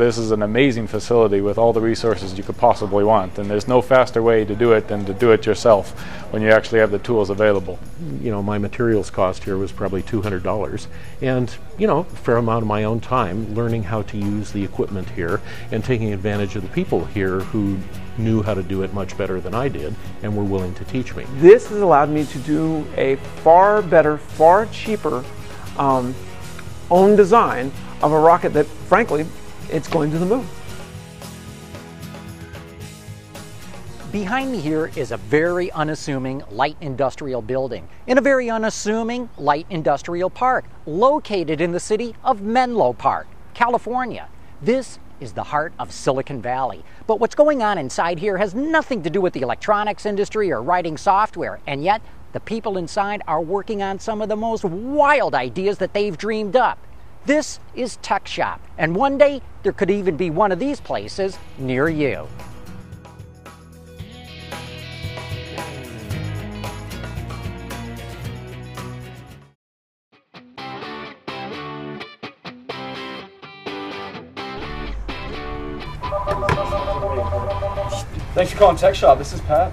This is an amazing facility with all the resources you could possibly want, and there's no faster way to do it than to do it yourself when you actually have the tools available. You know, my materials cost here was probably $200, and, you know, a fair amount of my own time learning how to use the equipment here and taking advantage of the people here who knew how to do it much better than I did and were willing to teach me. This has allowed me to do a far better, far cheaper um, own design of a rocket that, frankly, it's going to the moon. Behind me here is a very unassuming light industrial building in a very unassuming light industrial park located in the city of Menlo Park, California. This is the heart of Silicon Valley. But what's going on inside here has nothing to do with the electronics industry or writing software, and yet the people inside are working on some of the most wild ideas that they've dreamed up. This is Tech Shop, and one day there could even be one of these places near you. Thanks for calling Tech Shop. This is Pat.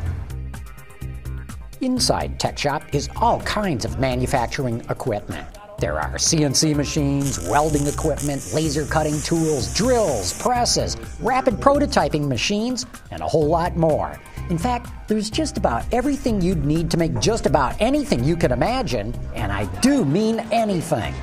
Inside Tech Shop is all kinds of manufacturing equipment. There are CNC machines, welding equipment, laser cutting tools, drills, presses, rapid prototyping machines, and a whole lot more. In fact, there's just about everything you'd need to make just about anything you can imagine, and I do mean anything.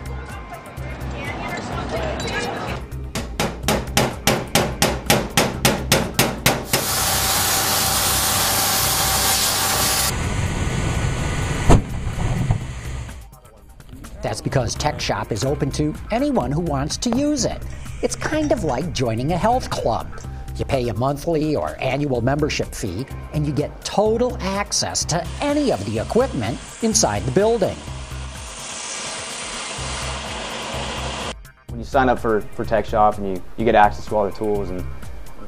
That's because Tech Shop is open to anyone who wants to use it. It's kind of like joining a health club. You pay a monthly or annual membership fee, and you get total access to any of the equipment inside the building. When you sign up for, for Tech Shop and you, you get access to all the tools and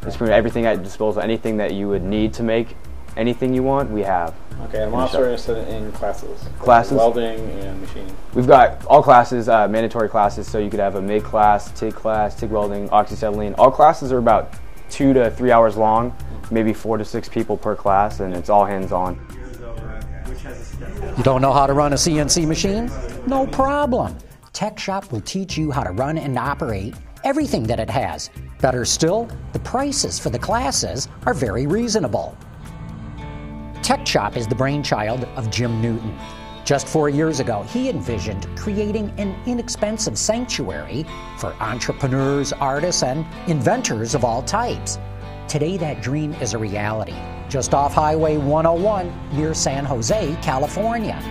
it's everything at disposal, anything that you would need to make anything you want, we have. Okay, I'm In also interested in classes. Classes? Welding and machining. We've got all classes, uh, mandatory classes, so you could have a MIG class, TIG class, TIG welding, oxyacetylene. All classes are about two to three hours long, maybe four to six people per class, and it's all hands-on. You don't know how to run a CNC machine? No problem. Tech Shop will teach you how to run and operate everything that it has. Better still, the prices for the classes are very reasonable. Tech Shop is the brainchild of Jim Newton. Just four years ago, he envisioned creating an inexpensive sanctuary for entrepreneurs, artists, and inventors of all types. Today, that dream is a reality, just off Highway 101 near San Jose, California.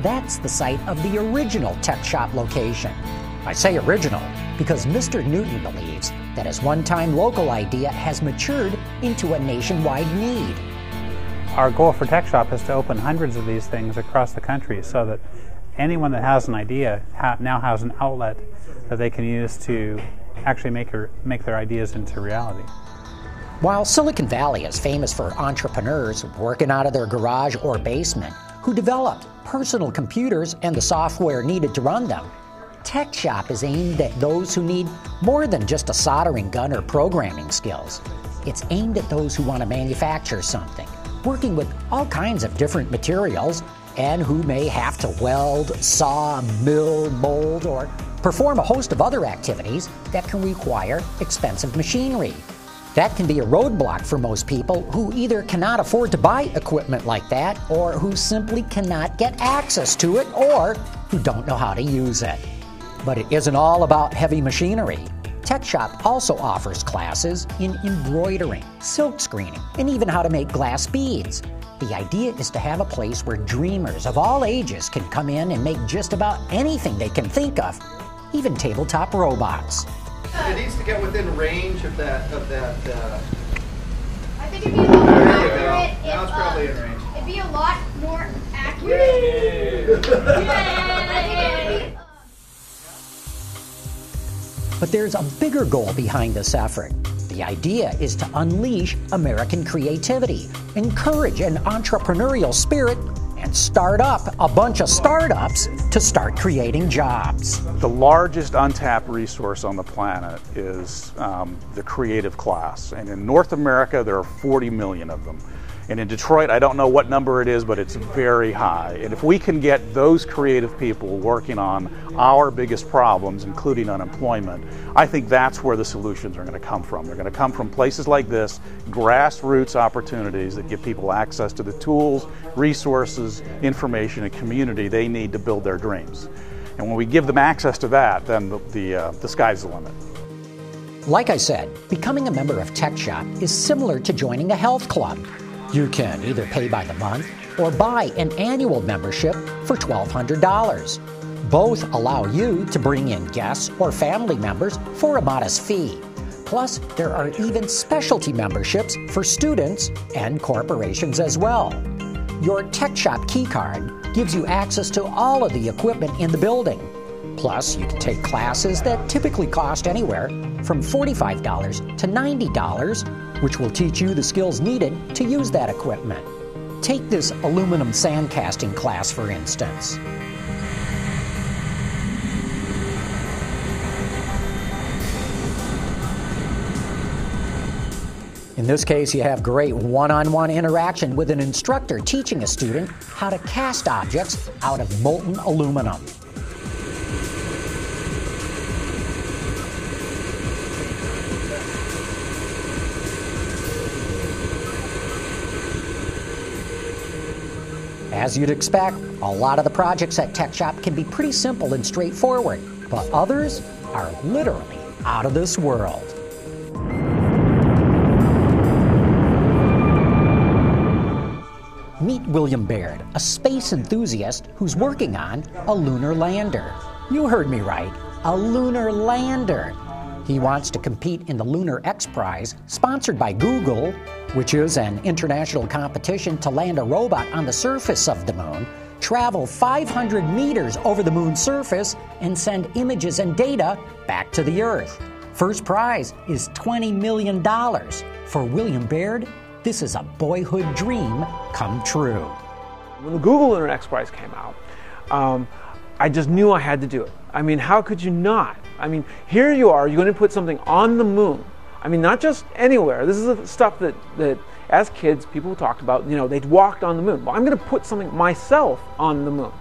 That's the site of the original Tech Shop location. I say original because Mr. Newton believes that his one time local idea has matured into a nationwide need. Our goal for Tech Shop is to open hundreds of these things across the country so that anyone that has an idea ha- now has an outlet that they can use to actually make, her, make their ideas into reality. While Silicon Valley is famous for entrepreneurs working out of their garage or basement who developed personal computers and the software needed to run them, Tech Shop is aimed at those who need more than just a soldering gun or programming skills. It's aimed at those who want to manufacture something, working with all kinds of different materials, and who may have to weld, saw, mill, mold, or perform a host of other activities that can require expensive machinery. That can be a roadblock for most people who either cannot afford to buy equipment like that, or who simply cannot get access to it, or who don't know how to use it. But it isn't all about heavy machinery. Tech Shop also offers classes in embroidering, silk screening, and even how to make glass beads. The idea is to have a place where dreamers of all ages can come in and make just about anything they can think of, even tabletop robots. It needs to get within range of that of that. Uh, I think it'd be a lot more there you go. accurate. Now it's probably in range. It'd be a lot more accurate. Yay! But there's a bigger goal behind this effort. The idea is to unleash American creativity, encourage an entrepreneurial spirit, and start up a bunch of startups to start creating jobs. The largest untapped resource on the planet is um, the creative class. And in North America, there are 40 million of them. And in Detroit, I don't know what number it is, but it's very high. And if we can get those creative people working on our biggest problems, including unemployment, I think that's where the solutions are going to come from. They're going to come from places like this, grassroots opportunities that give people access to the tools, resources, information, and community they need to build their dreams. And when we give them access to that, then the, the, uh, the sky's the limit. Like I said, becoming a member of Tech Shop is similar to joining a health club. You can either pay by the month or buy an annual membership for $1,200. Both allow you to bring in guests or family members for a modest fee. Plus, there are even specialty memberships for students and corporations as well. Your Tech Shop keycard gives you access to all of the equipment in the building. Plus, you can take classes that typically cost anywhere from $45 to $90, which will teach you the skills needed to use that equipment. Take this aluminum sandcasting class, for instance. In this case, you have great one on one interaction with an instructor teaching a student how to cast objects out of molten aluminum. As you'd expect, a lot of the projects at Tech Shop can be pretty simple and straightforward, but others are literally out of this world. Meet William Baird, a space enthusiast who's working on a lunar lander. You heard me right, a lunar lander. He wants to compete in the Lunar X Prize, sponsored by Google, which is an international competition to land a robot on the surface of the moon, travel 500 meters over the moon's surface, and send images and data back to the Earth. First prize is $20 million. For William Baird, this is a boyhood dream come true. When the Google X Prize came out, um, I just knew I had to do it. I mean, how could you not? I mean, here you are, you're going to put something on the moon. I mean, not just anywhere. This is stuff that, that as kids, people talked about, you know, they'd walked on the moon. Well, I'm going to put something myself on the moon.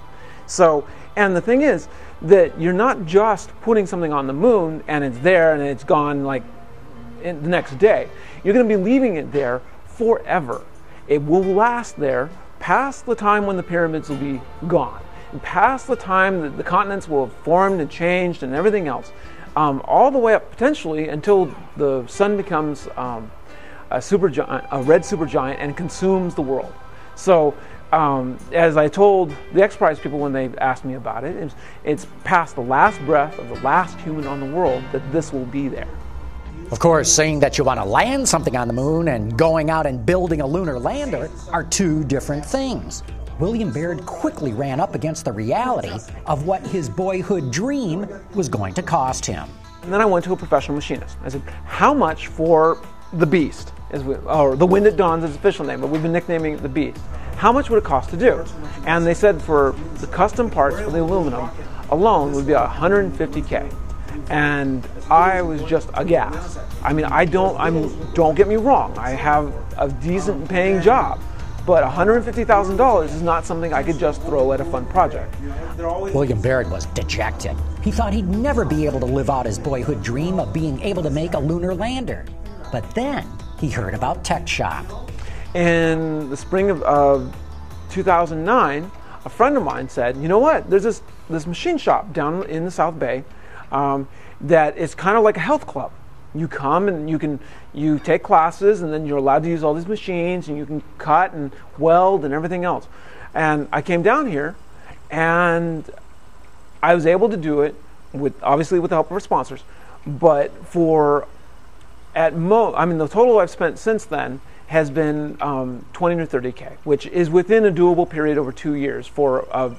So, and the thing is that you're not just putting something on the moon and it's there and it's gone like the next day. You're going to be leaving it there forever. It will last there past the time when the pyramids will be gone, and past the time that the continents will have formed and changed and everything else, um, all the way up potentially until the sun becomes um, a supergiant, a red supergiant, and consumes the world. So, um, as I told the X Prize people when they asked me about it, it's, it's past the last breath of the last human on the world that this will be there. Of course, saying that you want to land something on the moon and going out and building a lunar lander are two different things. William Baird quickly ran up against the reality of what his boyhood dream was going to cost him. And then I went to a professional machinist. I said, How much for the Beast? Is we, or the Wind at Dawn's its official name, but we've been nicknaming it the Beast. How much would it cost to do? And they said for the custom parts for the aluminum alone would be 150k and I was just aghast. I mean, I don't. I'm. Don't get me wrong. I have a decent paying job, but $150,000 is not something I could just throw at a fun project. William Baird was dejected. He thought he'd never be able to live out his boyhood dream of being able to make a lunar lander. But then he heard about Tech Shop. In the spring of, of 2009, a friend of mine said, "You know what? There's this this machine shop down in the South Bay." um, that it's kind of like a health club. You come and you can you take classes and then you're allowed to use all these machines and you can cut and weld and everything else. And I came down here and I was able to do it with obviously with the help of our sponsors, but for at most, I mean the total I've spent since then has been um, 20 to 30k, which is within a doable period over two years for a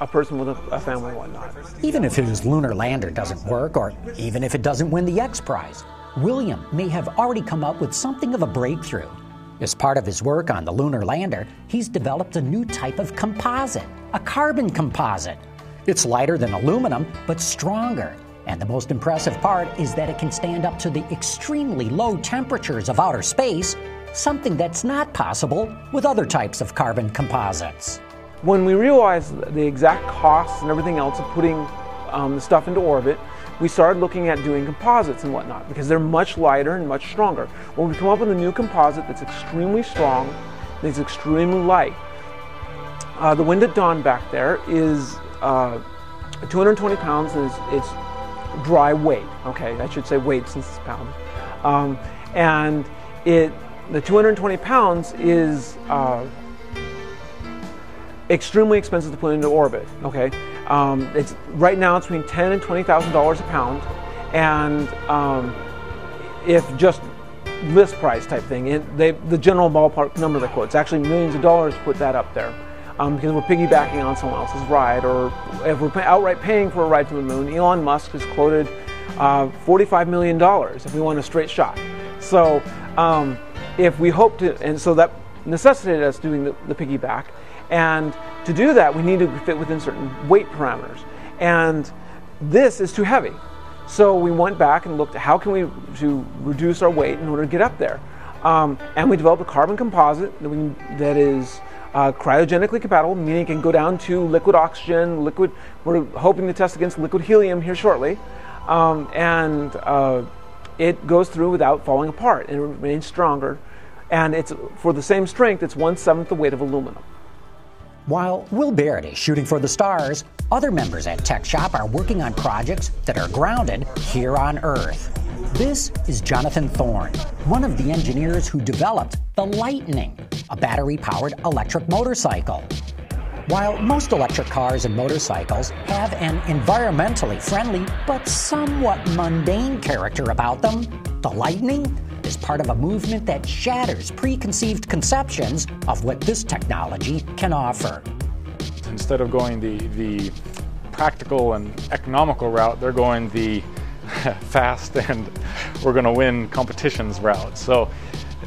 a person with a, a family and whatnot. Even if his lunar lander doesn't work, or even if it doesn't win the X Prize, William may have already come up with something of a breakthrough. As part of his work on the lunar lander, he's developed a new type of composite, a carbon composite. It's lighter than aluminum, but stronger. And the most impressive part is that it can stand up to the extremely low temperatures of outer space, something that's not possible with other types of carbon composites. When we realized the exact costs and everything else of putting um, the stuff into orbit, we started looking at doing composites and whatnot because they're much lighter and much stronger. When we come up with a new composite that's extremely strong, that's extremely light, uh, the wind at dawn back there is uh, 220 pounds and it's, it's, dry weight. Okay, I should say weight since it's pounds. Um, and it the 220 pounds is uh, extremely expensive to put into orbit. Okay, um, it's right now between ten and twenty thousand dollars a pound, and um, if just list price type thing, it, they, the general ballpark number they quote, it's actually millions of dollars to put that up there. Um, because we're piggybacking on someone else's ride, or if we're outright paying for a ride to the moon, Elon Musk has quoted uh, $45 million if we want a straight shot. So, um, if we hope to, and so that necessitated us doing the, the piggyback. And to do that, we need to fit within certain weight parameters. And this is too heavy. So we went back and looked at how can we to reduce our weight in order to get up there. Um, and we developed a carbon composite that, we, that is uh, cryogenically compatible, meaning it can go down to liquid oxygen, liquid. We're hoping to test against liquid helium here shortly, um, and uh, it goes through without falling apart and it remains stronger. And it's for the same strength, it's one seventh the weight of aluminum. While Will Baird is shooting for the stars, other members at Tech Shop are working on projects that are grounded here on Earth. This is Jonathan Thorne, one of the engineers who developed the Lightning, a battery powered electric motorcycle. While most electric cars and motorcycles have an environmentally friendly but somewhat mundane character about them, the Lightning is part of a movement that shatters preconceived conceptions of what this technology can offer. Instead of going the, the practical and economical route, they're going the fast and we're going to win competitions route. So,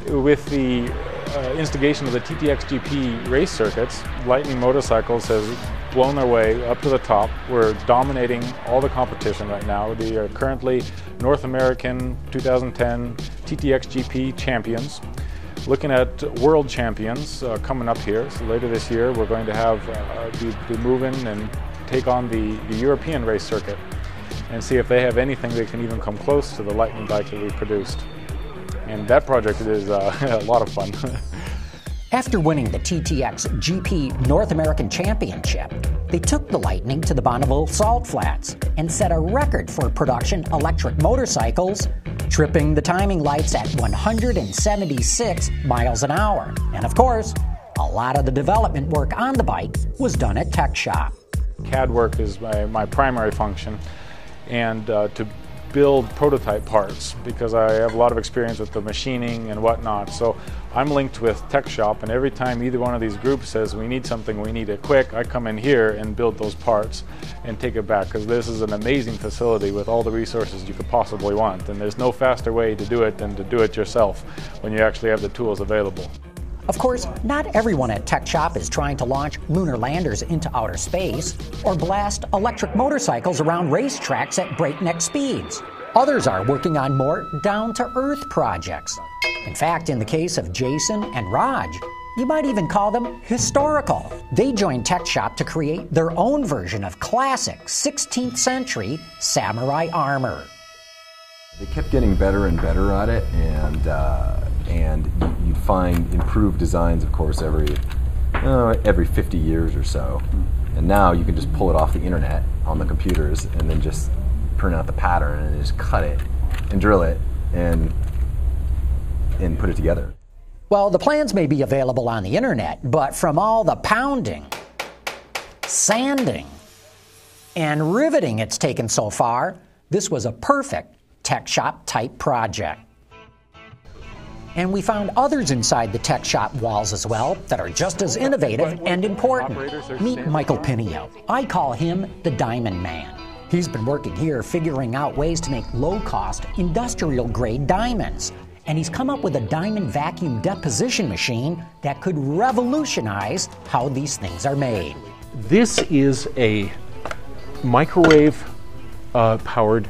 with the uh, instigation of the TTX GP race circuits, Lightning Motorcycles has blown their way up to the top. We're dominating all the competition right now. We are currently North American 2010 TTX GP champions. Looking at world champions uh, coming up here. So later this year, we're going to have uh, be, be moving and take on the, the European race circuit and see if they have anything that can even come close to the Lightning bike that we produced. And that project is uh, a lot of fun. After winning the TTX GP North American Championship, they took the Lightning to the Bonneville Salt Flats and set a record for production electric motorcycles, tripping the timing lights at 176 miles an hour. And of course, a lot of the development work on the bike was done at Tech Shop. CAD work is my, my primary function, and uh, to build prototype parts because I have a lot of experience with the machining and whatnot. So I'm linked with Tech Shop, and every time either one of these groups says we need something, we need it quick, I come in here and build those parts and take it back because this is an amazing facility with all the resources you could possibly want. And there's no faster way to do it than to do it yourself when you actually have the tools available. Of course, not everyone at Tech Shop is trying to launch lunar landers into outer space or blast electric motorcycles around racetracks at breakneck speeds. Others are working on more down to earth projects. In fact, in the case of Jason and Raj, you might even call them historical. They joined Tech Shop to create their own version of classic 16th century samurai armor. They kept getting better and better at it, and uh, and you'd find improved designs, of course, every uh, every 50 years or so. And now you can just pull it off the internet on the computers, and then just print out the pattern and just cut it and drill it and and put it together. Well, the plans may be available on the internet, but from all the pounding, sanding, and riveting it's taken so far, this was a perfect tech shop type project. And we found others inside the tech shop walls as well that are just as innovative and important. Meet Michael Pinneo. I call him the Diamond Man. He's been working here figuring out ways to make low cost, industrial grade diamonds. and he's come up with a diamond vacuum deposition machine that could revolutionize how these things are made. This is a microwave uh, powered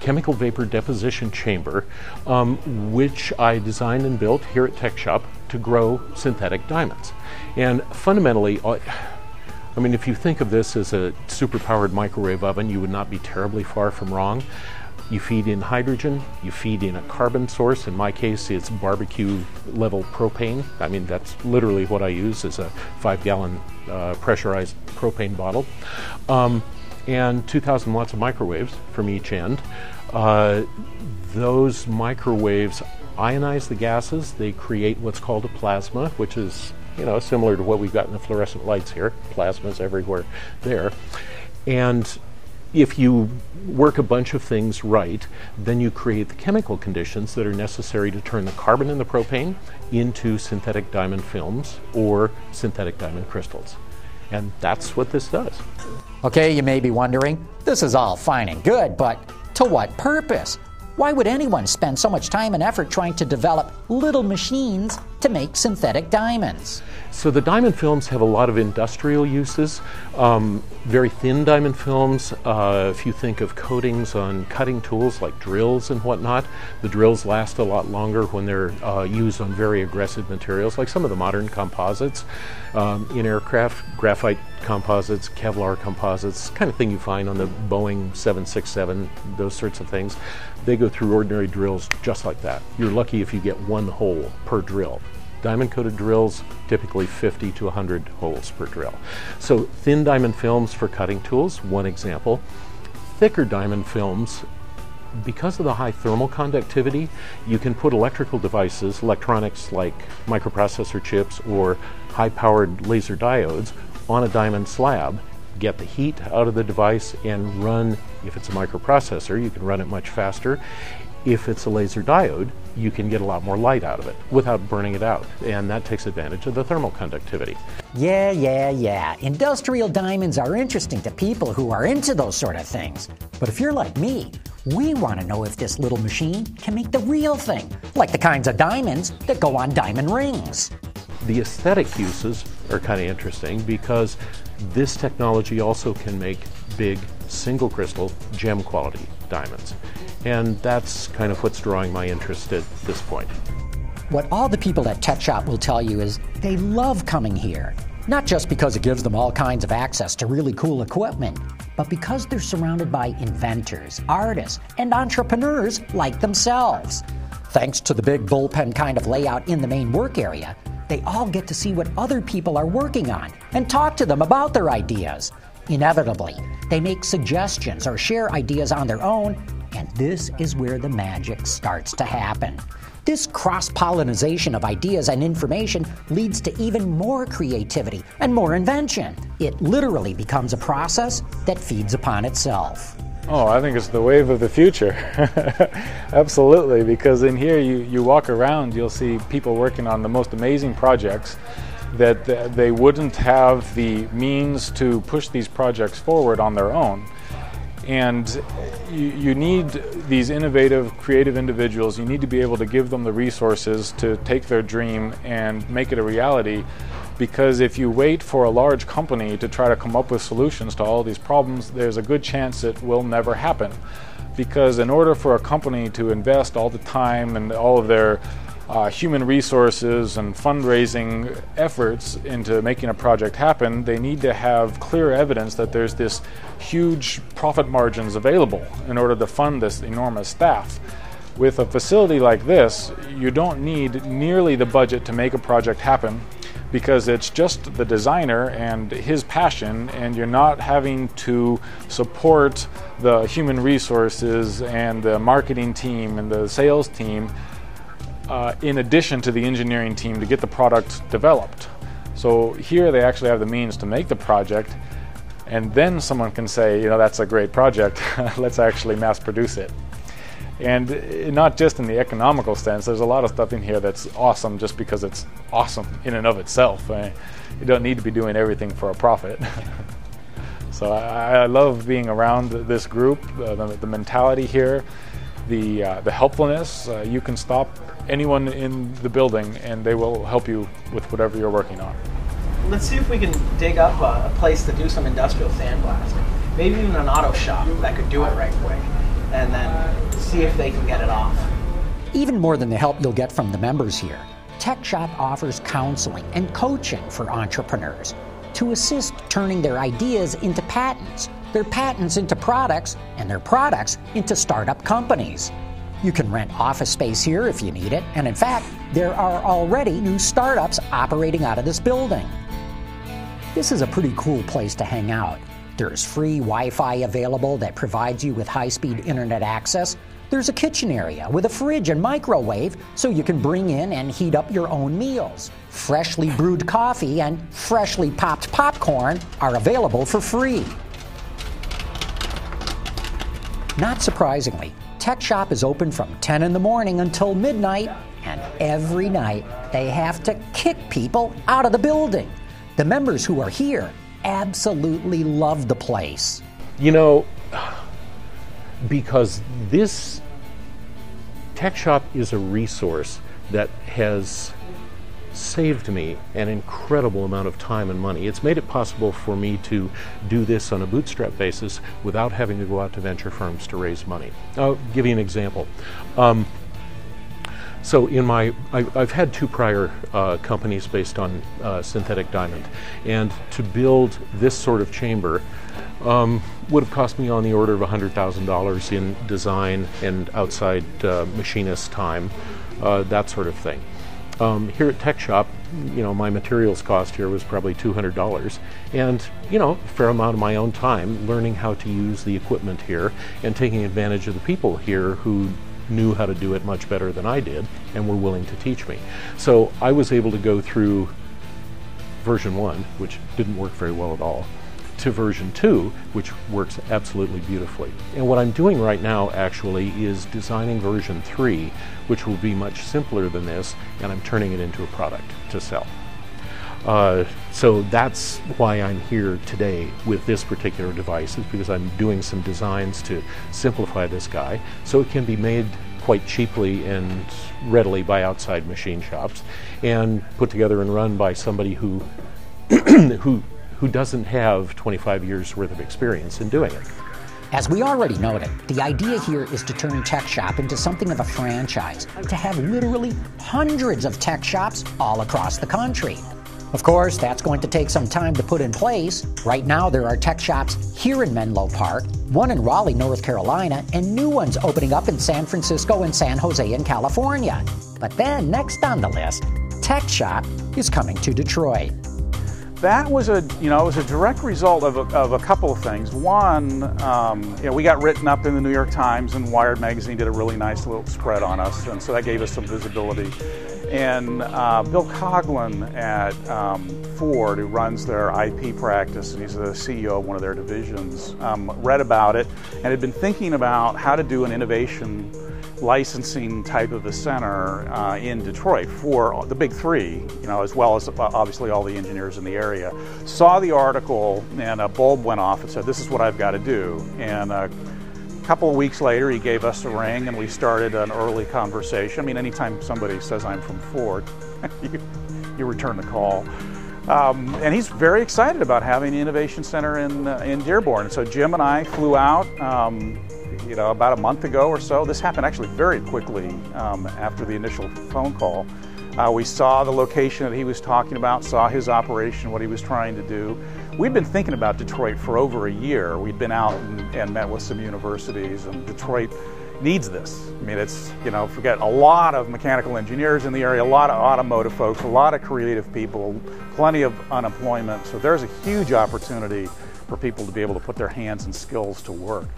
chemical vapor deposition chamber, um, which I designed and built here at Tech Shop to grow synthetic diamonds. And fundamentally, uh, I mean, if you think of this as a super-powered microwave oven, you would not be terribly far from wrong. You feed in hydrogen, you feed in a carbon source. In my case, it's barbecue level propane. I mean, that's literally what I use is a five gallon uh, pressurized propane bottle. Um, and 2,000 watts of microwaves from each end. Uh, those microwaves ionize the gases. They create what's called a plasma, which is you know similar to what we've got in the fluorescent lights here. Plasmas everywhere there, and if you work a bunch of things right, then you create the chemical conditions that are necessary to turn the carbon in the propane into synthetic diamond films or synthetic diamond crystals. And that's what this does. Okay, you may be wondering, this is all fine and good, but to what purpose? Why would anyone spend so much time and effort trying to develop little machines to make synthetic diamonds? So the diamond films have a lot of industrial uses. Um, very thin diamond films. Uh, if you think of coatings on cutting tools like drills and whatnot, the drills last a lot longer when they're uh, used on very aggressive materials, like some of the modern composites um, in aircraft, graphite composites, Kevlar composites, kind of thing you find on the Boeing 767, those sorts of things. They go through ordinary drills just like that. You're lucky if you get one hole per drill. Diamond coated drills, typically 50 to 100 holes per drill. So, thin diamond films for cutting tools, one example. Thicker diamond films, because of the high thermal conductivity, you can put electrical devices, electronics like microprocessor chips or high powered laser diodes, on a diamond slab, get the heat out of the device, and run, if it's a microprocessor, you can run it much faster. If it's a laser diode, you can get a lot more light out of it without burning it out, and that takes advantage of the thermal conductivity. Yeah, yeah, yeah. Industrial diamonds are interesting to people who are into those sort of things. But if you're like me, we want to know if this little machine can make the real thing, like the kinds of diamonds that go on diamond rings. The aesthetic uses are kind of interesting because this technology also can make big single crystal gem quality diamonds. And that's kind of what's drawing my interest at this point. What all the people at Tech Shop will tell you is they love coming here. Not just because it gives them all kinds of access to really cool equipment, but because they're surrounded by inventors, artists, and entrepreneurs like themselves. Thanks to the big bullpen kind of layout in the main work area, they all get to see what other people are working on and talk to them about their ideas. Inevitably, they make suggestions or share ideas on their own, and this is where the magic starts to happen. This cross pollination of ideas and information leads to even more creativity and more invention. It literally becomes a process that feeds upon itself. Oh, I think it's the wave of the future. Absolutely, because in here you, you walk around, you'll see people working on the most amazing projects that they wouldn't have the means to push these projects forward on their own. And you, need these innovative, creative individuals, you need to be able to give them the resources to take their dream and make it a reality. Because if you wait for a large company to try to come up with solutions to all these problems, there's a good chance it will never happen. Because in order for a company to invest all the time and all of their uh, human resources and fundraising efforts into making a project happen, they need to have clear evidence that there's this huge profit margins available in order to fund this enormous staff. With a facility like this, you don't need nearly the budget to make a project happen because it's just the designer and his passion, and you're not having to support the human resources and the marketing team and the sales team uh, in addition to the engineering team to get the product developed. So here they actually have the means to make the project, and then someone can say, you know, that's a great project, let's actually mass produce it. And not just in the economical sense, there's a lot of stuff in here that's awesome just because it's awesome in and of itself. I you don't need to be doing everything for a profit. so I, I, love being around this group, uh, the, the mentality here the uh, the helpfulness, uh, you can stop anyone in the building, and they will help you with whatever you're working on. Let's see if we can dig up a, a place to do some industrial sandblasting. Maybe even an auto shop that could do it right quick, and then see if they can get it off. Even more than the help you'll get from the members here, Tech Shop offers counseling and coaching for entrepreneurs to assist turning their ideas into patents, their patents into products, and their products into startup companies. You can rent office space here if you need it, and in fact, there are already new startups operating out of this building. This is a pretty cool place to hang out. There's free Wi Fi available that provides you with high speed internet access. There's a kitchen area with a fridge and microwave so you can bring in and heat up your own meals. Freshly brewed coffee and freshly popped popcorn are available for free. Not surprisingly, Tech Shop is open from 10 in the morning until midnight, and every night they have to kick people out of the building. The members who are here absolutely love the place. You know, because this Tech Shop is a resource that has saved me an incredible amount of time and money. It's made it possible for me to do this on a bootstrap basis without having to go out to venture firms to raise money. I'll give you an example. Um, so in my, I, have had two prior uh, companies based on uh, synthetic diamond, and to build this sort of chamber um, would have cost me on the order of $100,000 in design and outside uh, machinist time, uh, that sort of thing. Um, here at Tech Shop, you know, my materials cost here was probably $200, and you know, a fair amount of my own time learning how to use the equipment here and taking advantage of the people here who knew how to do it much better than I did and were willing to teach me. So I was able to go through version one, which didn't work very well at all, to version two, which works absolutely beautifully. And what I'm doing right now actually is designing version three, which will be much simpler than this, and I'm turning it into a product to sell. Uh, so that's why I'm here today with this particular device, is because I'm doing some designs to simplify this guy so it can be made quite cheaply and readily by outside machine shops and put together and run by somebody who who who doesn't have 25 years worth of experience in doing it. As we already noted, the idea here is to turn Tech Shop into something of a franchise, to have literally hundreds of tech shops all across the country. Of course, that's going to take some time to put in place. Right now, there are tech shops here in Menlo Park, one in Raleigh, North Carolina, and new ones opening up in San Francisco and San Jose in California. But then, next on the list, Tech Shop is coming to Detroit. That was a, you know, it was a direct result of a, of a couple of things. One, um, you know, we got written up in the New York Times and Wired magazine did a really nice little spread on us, and so that gave us some visibility. And uh, Bill Coughlin at um, Ford, who runs their IP practice, and he's the CEO of one of their divisions, um, read about it and had been thinking about how to do an innovation licensing type of a center uh, in Detroit for the big three, you know, as well as uh, obviously all the engineers in the area. Saw the article and a bulb went off and said, "This is what I've got to do." And uh, a couple of weeks later, he gave us a ring and we started an early conversation. I mean, anytime somebody says I'm from Ford, you, you return the call. Um, and he's very excited about having the innovation center in uh, in Dearborn. So Jim and I flew out, um, you know, about a month ago or so. This happened actually very quickly um, after the initial phone call. Uh, we saw the location that he was talking about, saw his operation, what he was trying to do. We'd been thinking about Detroit for over a year. We'd been out and, and met with some universities, and Detroit needs this. I mean, it's, you know, forget a lot of mechanical engineers in the area, a lot of automotive folks, a lot of creative people, plenty of unemployment. So there's a huge opportunity for people to be able to put their hands and skills to work.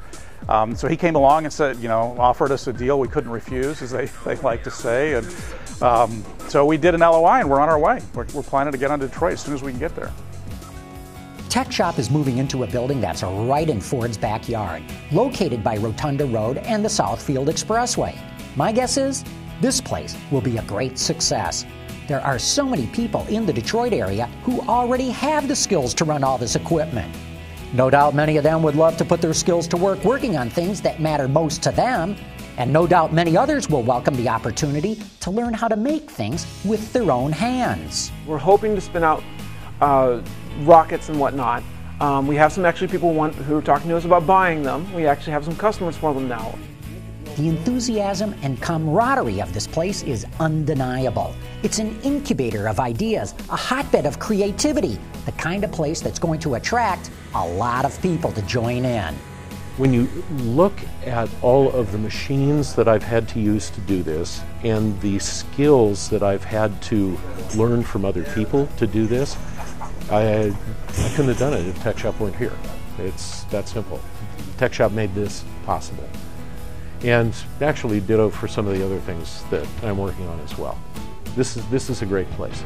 Um, so he came along and said, you know, offered us a deal we couldn't refuse, as they, they like to say. And um, so we did an LOI and we're on our way. We're, we're planning to get on Detroit as soon as we can get there. Tech Shop is moving into a building that's right in Ford's backyard, located by Rotunda Road and the Southfield Expressway. My guess is this place will be a great success. There are so many people in the Detroit area who already have the skills to run all this equipment. No doubt many of them would love to put their skills to work working on things that matter most to them, And no doubt many others will welcome the opportunity to learn how to make things with their own hands. We're hoping to spin out uh, rockets and whatnot. Um, we have some actually people want, who are talking to us about buying them. We actually have some customers for them now. The enthusiasm and camaraderie of this place is undeniable. It's an incubator of ideas, a hotbed of creativity, the kind of place that's going to attract a lot of people to join in. When you look at all of the machines that I've had to use to do this and the skills that I've had to learn from other people to do this, I, I couldn't have done it if Tech Shop weren't here. It's that simple. Tech Shop made this possible. And actually ditto for some of the other things that I'm working on as well. This is, this is a great place.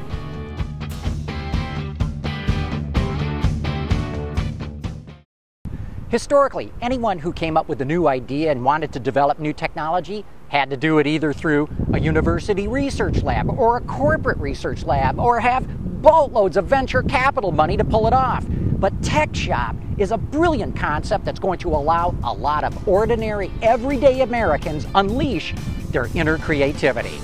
Historically, anyone who came up with a new idea and wanted to develop new technology had to do it either through a university research lab or a corporate research lab or have boatloads of venture capital money to pull it off. But Tech Shop is a brilliant concept that's going to allow a lot of ordinary, everyday Americans unleash their inner creativity.